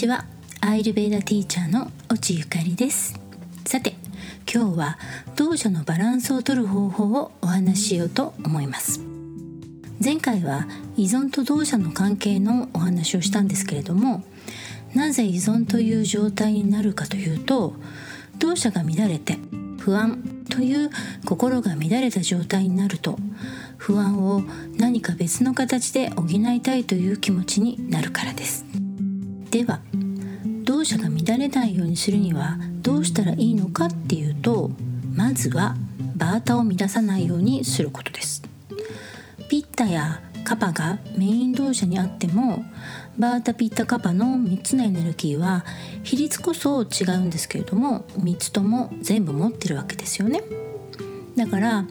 ちは。アイルベーダティーチャーの越ゆかりです。さて今日は同社のバランスを取る方法をお話ししようと思います。前回は依存と同社の関係のお話をしたんですけれどもなぜ依存という状態になるかというと同社が乱れて不安という心が乱れた状態になると不安を何か別の形で補いたいという気持ちになるからです。では動作が乱れないようにするにはどうしたらいいのかっていうとまずはバータを乱さないようにすることです。ピッタやカパがメイン動作にあってもバータピッタカパの3つのエネルギーは比率こそ違うんですけれども3つとも全部持ってるわけですよね。だから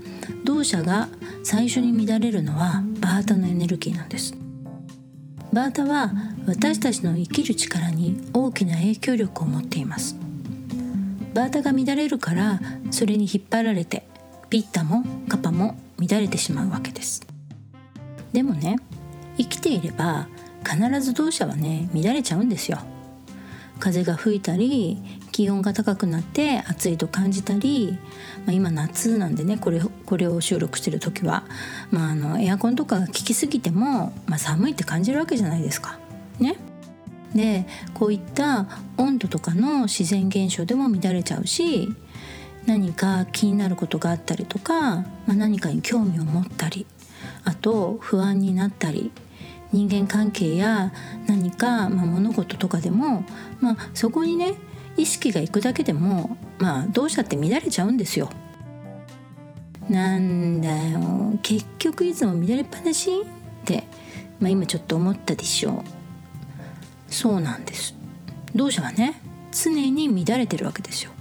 動作が最初に乱れるのはバータのエネルギーなんです。バータは私たちの生きる力に大きな影響力を持っています。バータが乱れるからそれに引っ張られてピッタもカパも乱れてしまうわけです。でもね生きていれば必ず動作はね乱れちゃうんですよ。風が吹いたり気温が高くなって暑いと感じたり、まあ、今夏なんでねこれこれを収録してる時は、まあ、あのエアコンとかが効きすぎても、まあ、寒いって感じるわけじゃないですか。ね。でこういった温度とかの自然現象でも乱れちゃうし何か気になることがあったりとか、まあ、何かに興味を持ったりあと不安になったり人間関係や何か、まあ、物事とかでも、まあ、そこにね意識がいくだけでもまあどうしたって乱れちゃうんですよ。なんだよ結局いつも乱れっぱなしって、まあ、今ちょっと思ったでしょう。そうなんです。同社はね常に乱れてるわけですよ。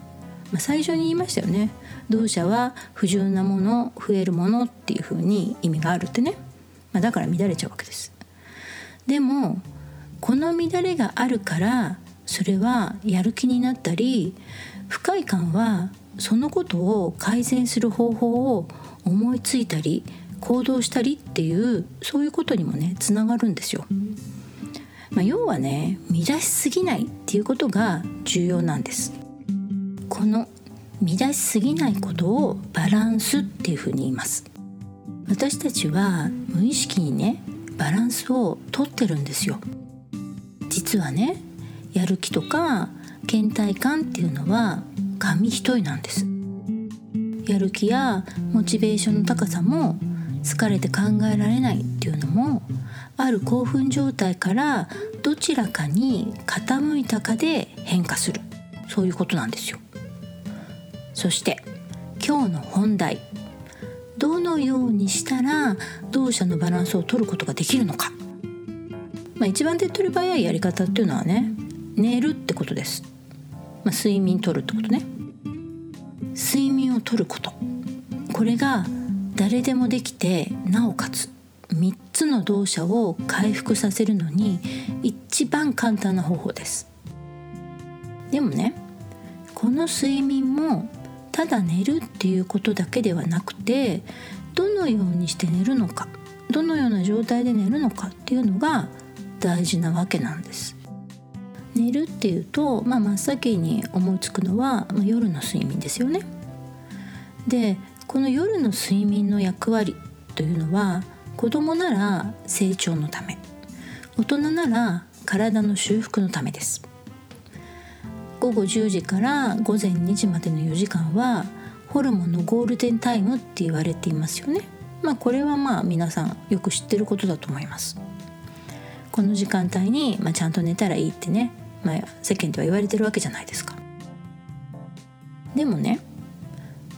まあ、最初に言いましたよね。同社は不純なもの増えるものっていう風に意味があるってね、まあ、だから乱れちゃうわけです。でもこの乱れがあるからそれはやる気になったり不快感はそのことを改善する方法を思いついたり行動したりっていうそういうことにもねつながるんですよ。まあ、要はね乱しすぎないっていうことが重要なんです。この乱しすぎないことをバランスっていうふうに言います。私たちは無意識にねバランスをとってるんですよ。実はねやる気とか倦怠感っていうのは紙一重なんです。やる気やモチベーションの高さも疲れて考えられないっていうのもある興奮状態からどちらかに傾いたかで変化する。そういうことなんですよ。そして今日の本題。どのようにしたら同社のバランスを取ることができるのか、まあ、一番手っ取り早いやり方っていうのはね寝るってことです、まあ、睡眠とるってことね。睡眠をとること。これが誰でもできてなおかつ3つの動作を回復させるのに一番簡単な方法です。でもねこの睡眠もただ寝るっていうことだけではなくてどのようにして寝るのかどのような状態で寝るのかっていうのが大事なわけなんです。寝るっていうと、まあ、真っ先に思いつくのは、まあ、夜の睡眠ですよね。でこの夜の睡眠の役割というのは子供なら成長のため大人なら体の修復のためです。午後10時から午前2時までの4時間はホルモンのゴールデンタイムって言われていますよね。まあこれはまあ皆さんよく知ってることだと思います。この時間帯に、まあ、ちゃんと寝たらいいってねまあ、世間では言われてるわけじゃないですか。でもね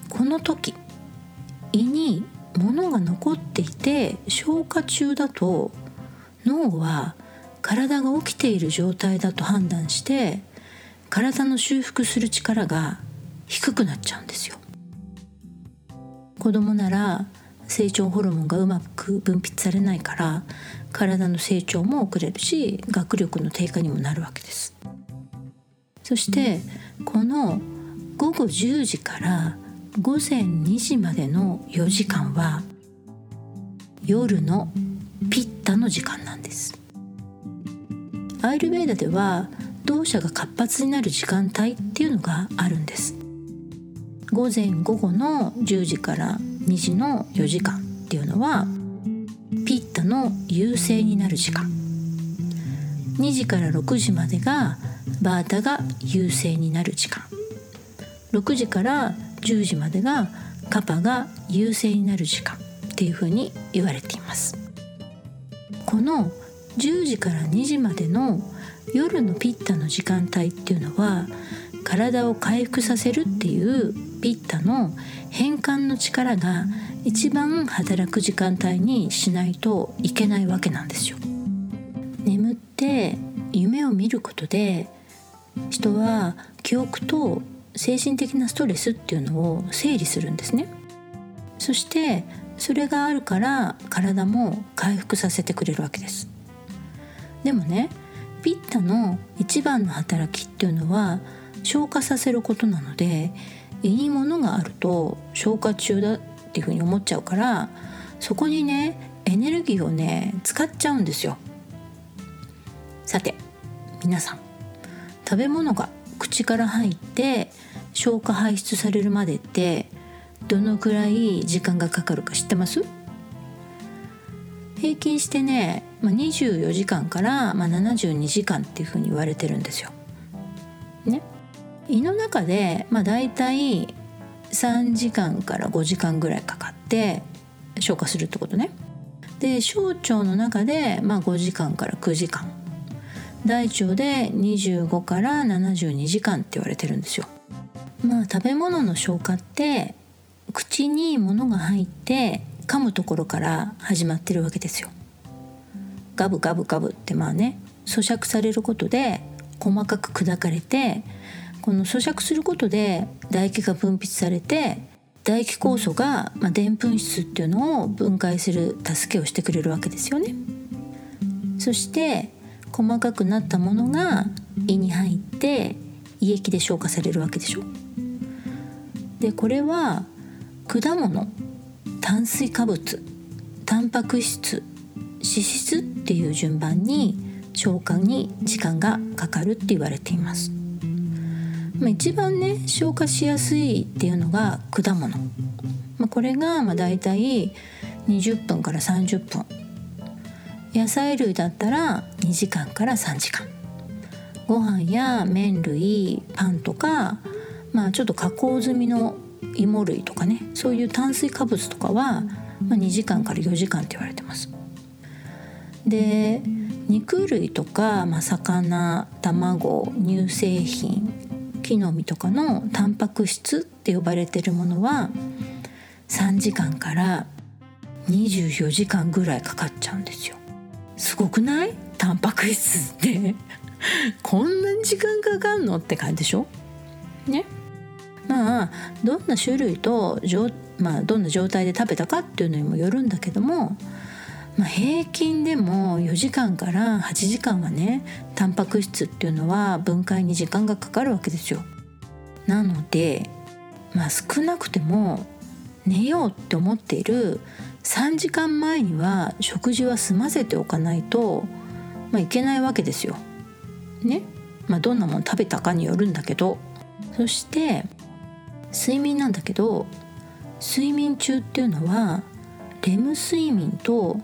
この時胃に物が残っていて消化中だと脳は体が起きている状態だと判断して体の修復する力が低くなっちゃうんですよ。子供なら成長ホルモンがうまく分泌されないから体の成長も遅れるし学力の低下にもなるわけです。そしてこの午後10時から午前2時までの4時間は夜のピッタの時間なんです。アイルベーダでは動作が活発になる時間帯っていうのがあるんです。午前午後の10時から2時の4時間っていうのはピッタの優勢になる時間。2時から6時までがバータが優勢になる時間。6時から10時までがカパが優勢になる時間。っていうふうに言われています。この10時から2時までの夜のピッタの時間帯っていうのは体を回復させるっていうピッタの変換の力が一番働く時間帯にしないといけないわけなんですよ。眠って夢を見ることで人は記憶と精神的なストレスっていうのを整理するんですね。そしてそれがあるから体も回復させてくれるわけです。でもねピッタの一番の働きっていうのは消化させることなので胃に物があると消化中だっていうふうに思っちゃうからそこにねエネルギーをね使っちゃうんですよ。さて皆さん食べ物が口から入って消化排出されるまでってどのくらい時間がかかるか知ってます？平均してね、まあ、24時間から、まあ、72時間っていうふうに言われてるんですよ。ね、胃の中で、まあ、大体3時間から5時間ぐらいかかって消化するってことね。で小腸の中で、まあ、5時間から9時間大腸で25から72時間って言われてるんですよ。まあ食べ物の消化って口に物が入って噛むところから始まってるわけですよ。ガブガブガブってまあね咀嚼されることで細かく砕かれてこの咀嚼することで唾液が分泌されて唾液酵素がまでんぷん質っていうのを分解する助けをしてくれるわけですよね。そして細かくなったものが胃に入って胃液で消化されるわけでしょ。でこれは果物炭水化物タンパク質脂質っていう順番に消化に時間がかかるって言われています。まあ、一番ね消化しやすいっていうのが果物、まあ、これがまあ大体20分から30分。野菜類だったら2時間から3時間。ご飯や麺類パンとかまあちょっと加工済みの芋類とかねそういう炭水化物とかは、まあ、2時間から4時間って言われてます。で肉類とか、まあ、魚卵乳製品木の実とかのタンパク質って呼ばれてるものは3時間から24時間ぐらいかかっちゃうんですよ。すごくない？タンパク質って。こんなに時間かかんのって感じでしょ？ね。まあどんな種類とまあ、どんな状態で食べたかっていうのにもよるんだけども、まあ、平均でも4時間から8時間はねタンパク質っていうのは分解に時間がかかるわけですよ。なので、まあ、少なくても寝ようって思っている3時間前には食事は済ませておかないと、まあ、いけないわけですよ。ね、まあ、どんなもの食べたかによるんだけどそして睡眠なんだけど睡眠中っていうのはレム睡眠と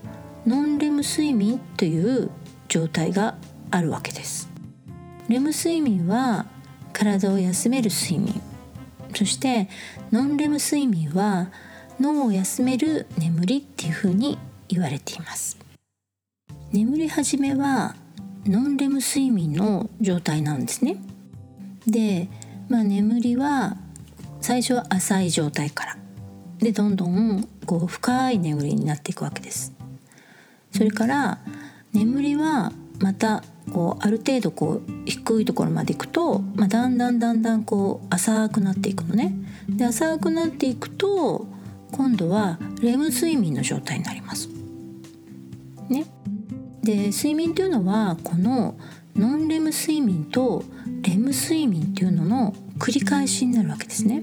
ノンレム睡眠という状態があるわけです。レム睡眠は体を休める睡眠。そしてノンレム睡眠は脳を休める眠りっていうふうに言われています。眠り始めはノンレム睡眠の状態なんですね。で、まあ、眠りは最初は浅い状態から。でどんどんこう深い眠りになっていくわけです。それから眠りはまたこうある程度こう低いところまでいくと、まあ、だんだんだんだんこう浅くなっていくのね。で浅くなっていくと今度はレム睡眠の状態になります。ね。で睡眠というのはこのノンレム睡眠とレム睡眠っていうのの繰り返しになるわけですね。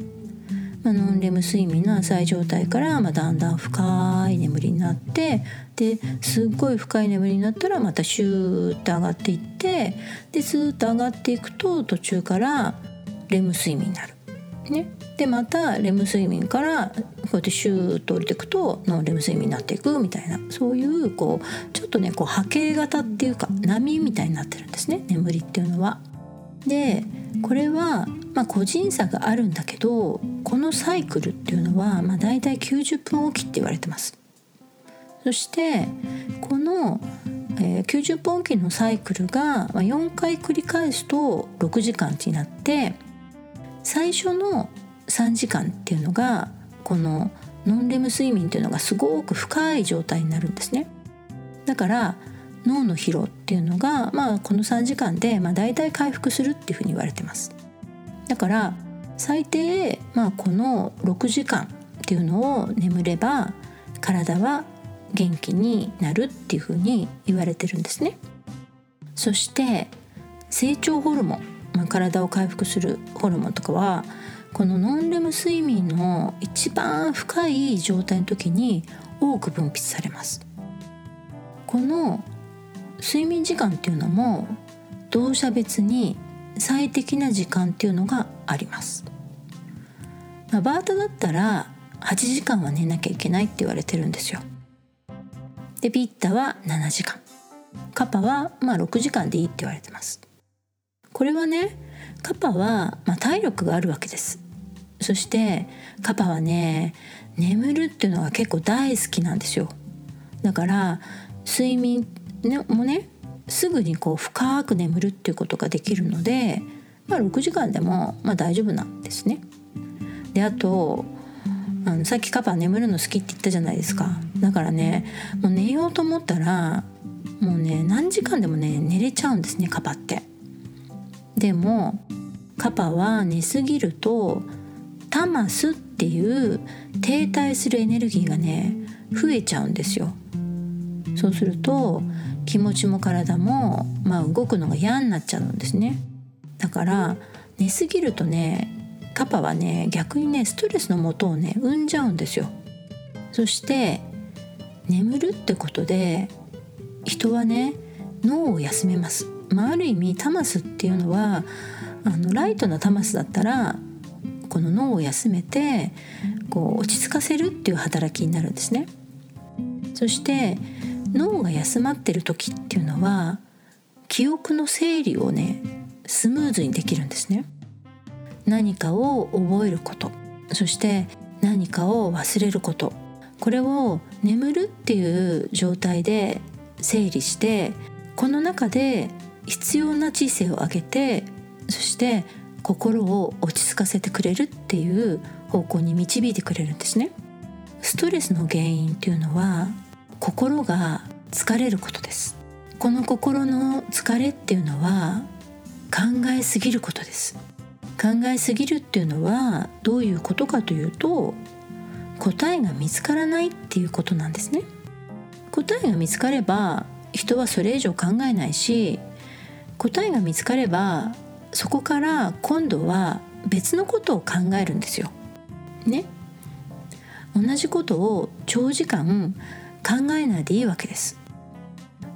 まあ、ノンレム睡眠の浅い状態から、まあ、だんだん深い眠りになってですっごい深い眠りになったらまたシューッて上がっていってでスーッと上がっていくと途中からレム睡眠になる。ね、でまたレム睡眠からこうやってシューッと降りていくとノンレム睡眠になっていくみたいなそういうこうちょっとねこう波形型っていうか波みたいになってるんですね眠りっていうのは。でこれはまあ個人差があるんだけどこのサイクルっていうのはまあ大体90分おきって言われてます。そしてこの、えー、90分おきのサイクルが4回繰り返すと6時間になって最初の3時間っていうのがこのノンレム睡眠っていうのがすごく深い状態になるんですね。だから脳の疲労っていうのが、まあ、この3時間で、まあ、大体回復するっていうふうに言われてます。だから最低、まあ、この6時間っていうのを眠れば体は元気になるっていうふうに言われてるんですね。そして成長ホルモンまあ、体を回復するホルモンとかはこのノンレム睡眠の一番深い状態の時に多く分泌されますこの睡眠時間っていうのも同社別に最適な時間っていうのがあります、まあ、バータだったら8時間は寝なきゃいけないって言われてるんですよ。でビッタは7時間。カパはまあ6時間でいいって言われてます。これはねカパは、まあ、体力があるわけです。そしてカパはね眠るっていうのが結構大好きなんですよ。だから睡眠、もねすぐにこう深く眠るっていうことができるので、まあ、6時間でも、まあ、大丈夫なんですね。であとあのさっきカパ眠るの好きって言ったじゃないですかだからねもう寝ようと思ったらもうね何時間でもね寝れちゃうんですねカパって。でもカパは寝すぎるとタマスっていう停滞するエネルギーがね増えちゃうんですよ。そうすると気持ちも体も、まあ、動くのが嫌になっちゃうんですね。だから寝すぎるとねカパはね逆にねストレスのもとをね生んじゃうんですよ。そして眠るってことで人はね脳を休めますまあ、ある意味タマスっていうのはあのライトなタマスだったらこの脳を休めてこう落ち着かせるっていう働きになるんですね。そして脳が休まってる時っていうのは記憶の整理をねスムーズにできるんですね。何かを覚えること。そして何かを忘れること。これを眠るっていう状態で整理してこの中で必要な知性を上げてそして心を落ち着かせてくれるっていう方向に導いてくれるんですね。ストレスの原因っていうのは心が疲れることです。この心の疲れっていうのは考えすぎることです。考えすぎるっていうのはどういうことかというと答えが見つからないっていうことなんですね。答えが見つかれば人はそれ以上考えないし答えが見つかればそこから今度は別のことを考えるんですよ。ね。同じことを長時間考えないでいいわけです。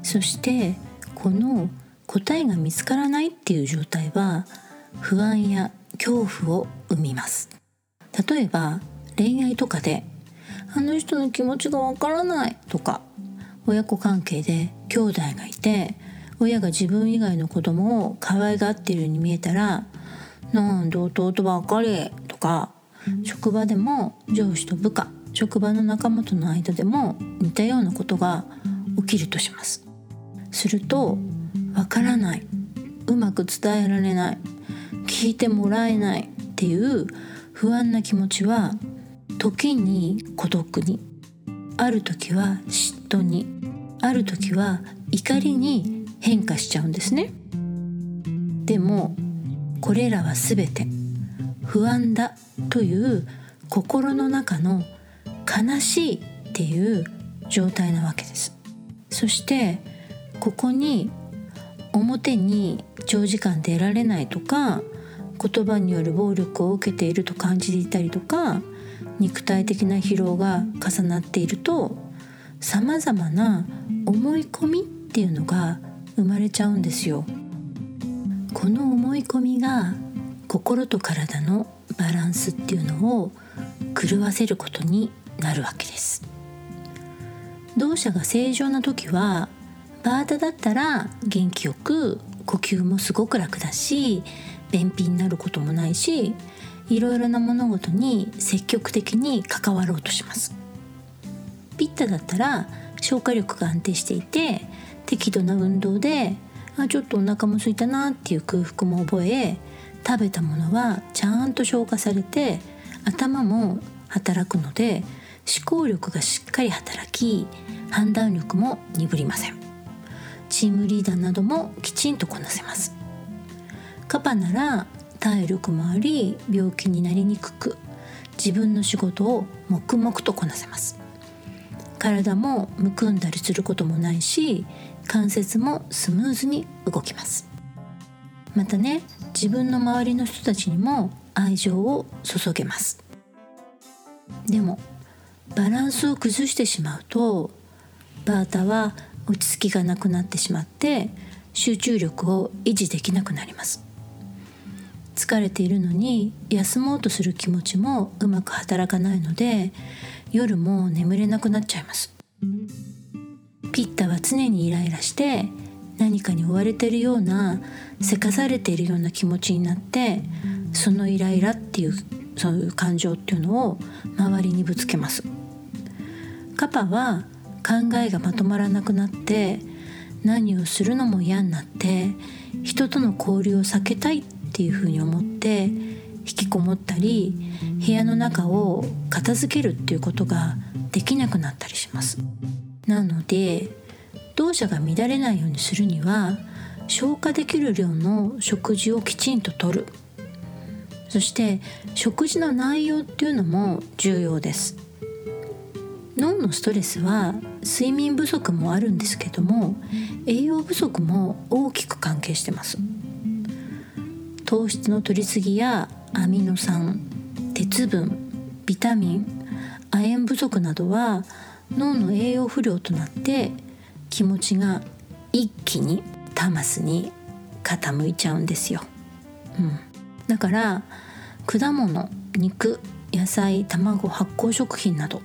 そしてこの答えが見つからないっていう状態は不安や恐怖を生みます例えば恋愛とかであの人の気持ちがわからないとか親子関係で兄弟がいて親が自分以外の子供を可愛がっているように見えたら「なんで弟ばっかり」とか職場でも上司と部下職場の仲間との間でも似たようなことが起きるとします。すると「わからない」「うまく伝えられない」「聞いてもらえない」っていう不安な気持ちは時に孤独にある時は嫉妬にある時は怒りに変化しちゃうんですね。でもこれらは全て不安だという心の中の悲しいっていう状態なわけですそしてここに表に長時間出られないとか言葉による暴力を受けていると感じていたりとか肉体的な疲労が重なっているとさまざまな思い込みっていうのが生まれちゃうんですよ。この思い込みが心と体のバランスっていうのを狂わせることになるわけです。動作が正常な時はバータだったら元気よく呼吸もすごく楽だし便秘になることもないしいろいろな物事に積極的に関わろうとします。ピッタだったら消化力が安定していて適度な運動であちょっとお腹も空いたなっていう空腹も覚え食べたものはちゃんと消化されて頭も働くので思考力がしっかり働き判断力も鈍りません。チームリーダーなどもきちんとこなせます。カパなら体力もあり病気になりにくく自分の仕事を黙々とこなせます。体もむくんだりすることもないし関節もスムーズに動きます。またね自分の周りの人たちにも愛情を注げます。でもバランスを崩してしまうとバータは落ち着きがなくなってしまって集中力を維持できなくなります。疲れているのに休もうとする気持ちもうまく働かないので夜も眠れなくなっちゃいます。ピッタは常にイライラして何かに追われてるようなせかされているような気持ちになってそのイライラっていうそういう感情っていうのを周りにぶつけます。カパは考えがまとまらなくなって何をするのも嫌になって人との交流を避けたいっていうふうに思って引きこもったり部屋の中を片付けるっていうことができなくなったりします。なので動作が乱れないようにするには消化できる量の食事をきちんととる。そして食事の内容っていうのも重要です。脳のストレスは睡眠不足もあるんですけども栄養不足も大きく関係してます。糖質の摂りすぎやアミノ酸鉄分ビタミン亜鉛不足などは脳の栄養不良となって気持ちが一気にタマスに傾いちゃうんですよ、うん、だから果物肉野菜卵発酵食品など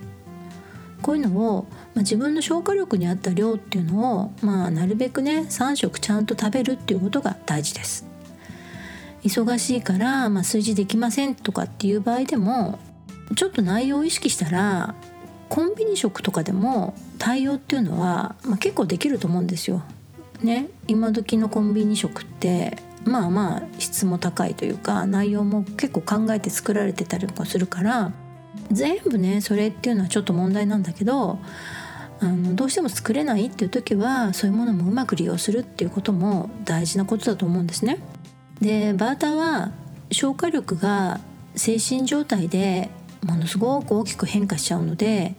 こういうのを、まあ、自分の消化力に合った量っていうのを、まあ、なるべくね3食ちゃんと食べるっていうことが大事です忙しいから、まあ、数字できませんとかっていう場合でもちょっと内容を意識したらコンビニ食とかでも対応っていうのは、まあ、結構できると思うんですよ。ね今時のコンビニ食ってまあまあ質も高いというか内容も結構考えて作られてたりとかするから全部ねそれっていうのはちょっと問題なんだけどあのどうしても作れないっていう時はそういうものもうまく利用するっていうことも大事なことだと思うんですね。でバーターは消化力が精神状態でものすごく大きく変化しちゃうので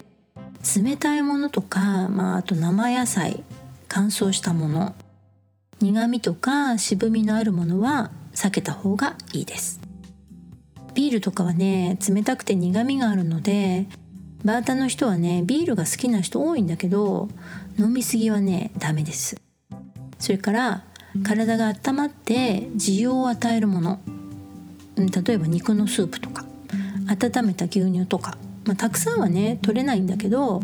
冷たいものとか、まあ、あと生野菜乾燥したもの苦味とか渋みのあるものは避けた方がいいですビールとかはね冷たくて苦味があるのでバータの人はねビールが好きな人多いんだけど飲みすぎはねダメです。それから体が温まって需要を与えるもの。例えば肉のスープとか温めた牛乳とか、まあ、たくさんはね取れないんだけど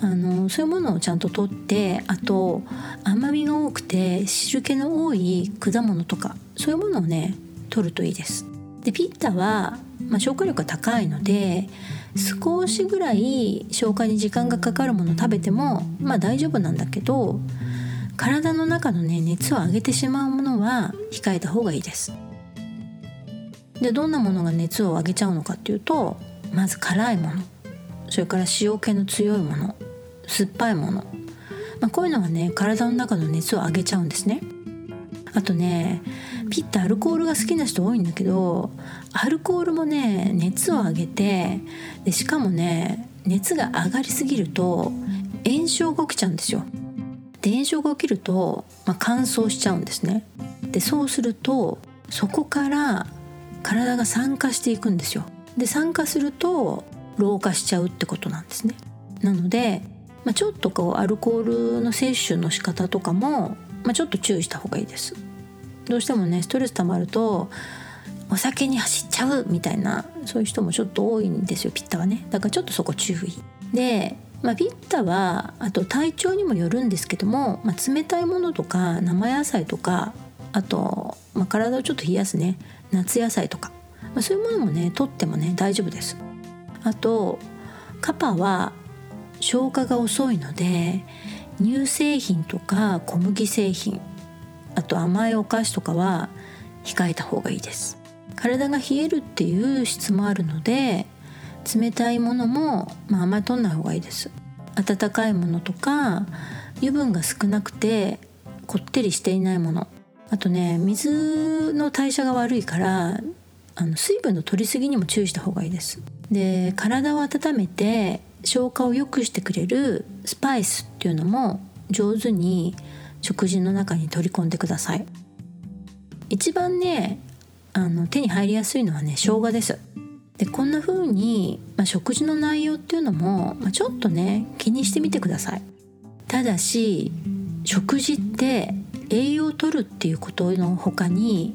あのそういうものをちゃんと取ってあと甘みが多くて汁気の多い果物とかそういうものをね取るといいです。でピッタは、まあ、消化力が高いので少しぐらい消化に時間がかかるもの食べてもまあ大丈夫なんだけど体の中のね熱を上げてしまうものは控えた方がいいです。でどんなものが熱を上げちゃうのかっていうとまず辛いもの。それから塩気の強いもの。酸っぱいもの、まあ、こういうのがね体の中の熱を上げちゃうんですね。あとねピッタアルコールが好きな人多いんだけどアルコールもね熱を上げてでしかもね熱が上がりすぎると炎症が起きちゃうんですよ。で炎症が起きると、まあ、乾燥しちゃうんですね。でそうするとそこから体が酸化していくんですよ。で酸化すると老化しちゃうってことなんですね。なので、まあ、ちょっとこうアルコールの摂取の仕方とかも、まあ、ちょっと注意した方がいいです。どうしてもねストレス溜まるとお酒に走っちゃうみたいなそういう人もちょっと多いんですよピッタはね。だからちょっとそこ注意。で、まあ、ピッタはあと体調にもよるんですけども、まあ、冷たいものとか生野菜とかあと、まあ、体をちょっと冷やすね。夏野菜とか、まあ、そういうものもね取ってもね大丈夫です。あとカパは消化が遅いので乳製品とか小麦製品あと甘いお菓子とかは控えた方がいいです。体が冷えるっていう質もあるので冷たいものも、まあ、あんまり取んない方がいいです。温かいものとか油分が少なくてこってりしていないもの。あとね水の代謝が悪いからあの水分の取りすぎにも注意した方がいいです。で体を温めて消化を良くしてくれるスパイスっていうのも上手に食事の中に取り込んでください。一番ねあの手に入りやすいのはね生姜です。でこんな風に、まあ、食事の内容っていうのも、まあ、ちょっとね気にしてみてください。ただし食事って栄養をとるっていうことの他に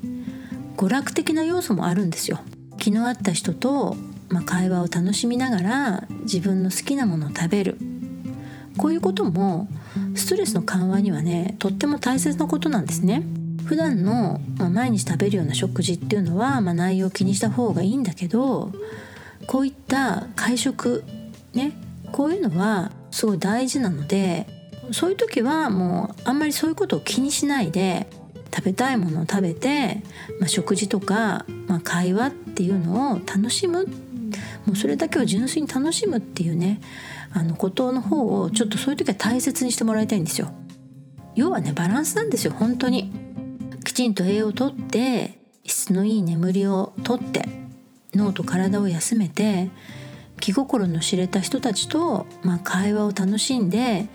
娯楽的な要素もあるんですよ。気の合った人と、まあ、会話を楽しみながら自分の好きなものを食べる。こういうこともストレスの緩和にはねとっても大切なことなんですね。普段の、まあ、毎日食べるような食事っていうのは、まあ、内容を気にした方がいいんだけどこういった会食ねこういうのはすごい大事なのでそういう時はもうあんまりそういうことを気にしないで食べたいものを食べて、まあ、食事とか、まあ、会話っていうのを楽しむ。もうそれだけを純粋に楽しむっていうねあのことの方をちょっとそういう時は大切にしてもらいたいんですよ。要はねバランスなんですよ本当に。きちんと栄養をとって質のいい眠りをとって脳と体を休めて気心の知れた人たちと、まあ、会話を楽しんで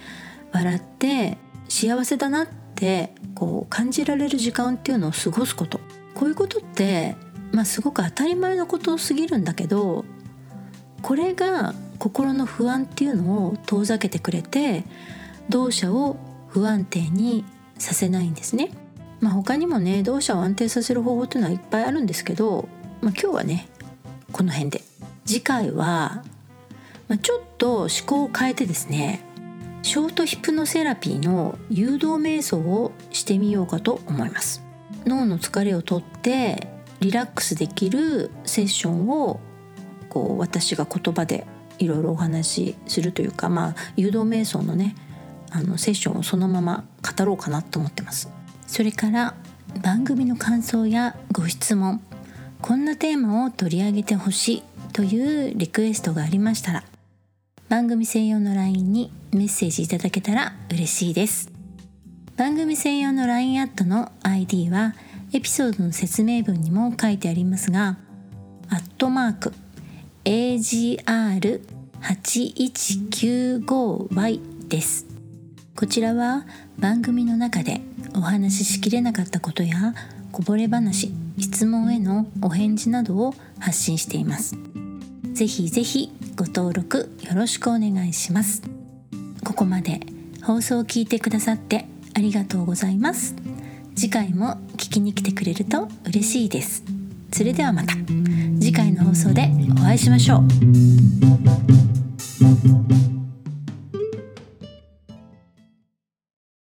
笑って幸せだなってこう感じられる時間っていうのを過ごすことこういうことって、まあ、すごく当たり前のことすぎるんだけどこれが心の不安っていうのを遠ざけてくれて動作を不安定にさせないんですね。まあ、他にもね動作を安定させる方法っていうのはいっぱいあるんですけど、まあ、今日はねこの辺で次回は、まあ、ちょっと思考を変えてですねショートヒプノセラピーの誘導瞑想をしてみようかと思います脳の疲れをとってリラックスできるセッションをこう私が言葉でいろいろお話しするというか、まあ、誘導瞑想のねあのセッションをそのまま語ろうかなと思ってます。それから番組の感想やご質問こんなテーマを取り上げてほしいというリクエストがありましたら番組専用の LINE にメッセージいただけたら嬉しいです。番組専用の LINE アットの ID はエピソードの説明文にも書いてありますがアットマーク AGR8195Y です。こちらは番組の中でお話ししきれなかったことやこぼれ話質問へのお返事などを発信しています。ぜひぜひご登録よろしくお願いします。ここまで放送を聞いてくださってありがとうございます。次回も聞きに来てくれると嬉しいです。それではまた。次回の放送でお会いしましょう。